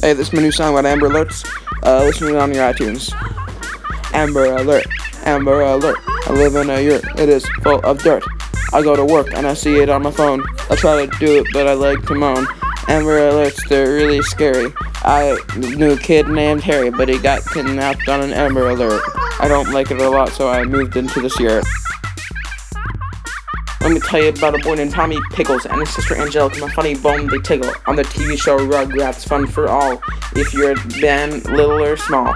Hey, this is my new song about Amber Alerts. Uh, listen to it on your iTunes. Amber Alert, Amber Alert. I live in a yurt, it is full of dirt. I go to work and I see it on my phone. I try to do it, but I like to moan. Amber Alerts, they're really scary. I knew a kid named Harry, but he got kidnapped on an Amber Alert. I don't like it a lot, so I moved into this yurt. Let me tell you about a boy named Tommy Pickles and his sister Angelica, my funny bone they tickle on the TV show Rugrats Fun for All. If you're a band, little or small,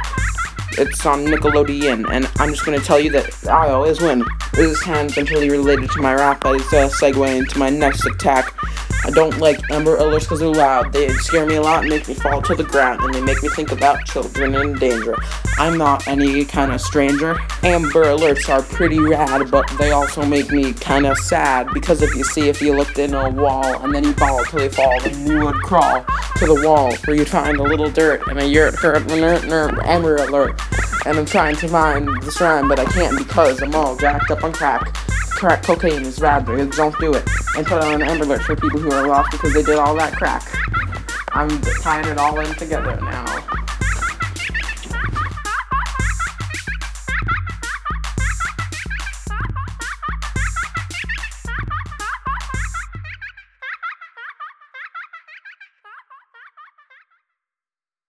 it's on Nickelodeon, and I'm just gonna tell you that I always win. This is tangentially related to my rap, but it's a segue into my next attack. I don't like Amber Alerts because they're loud. They scare me a lot and make me fall to the ground, and they make me think about children in danger. I'm not any kind of stranger. Amber Alerts are pretty rad, but they also make me kind of sad because if you see, if you looked in a wall and then you fall till you fall, then you would crawl to the wall where you'd find a little dirt and a yurt hurt, Amber Alert. And I'm trying to find this rhyme, but I can't because I'm all jacked up on crack crack cocaine is bad, don't do it. And put on an Alert for people who are lost because they did all that crack. I'm tying it all in together now.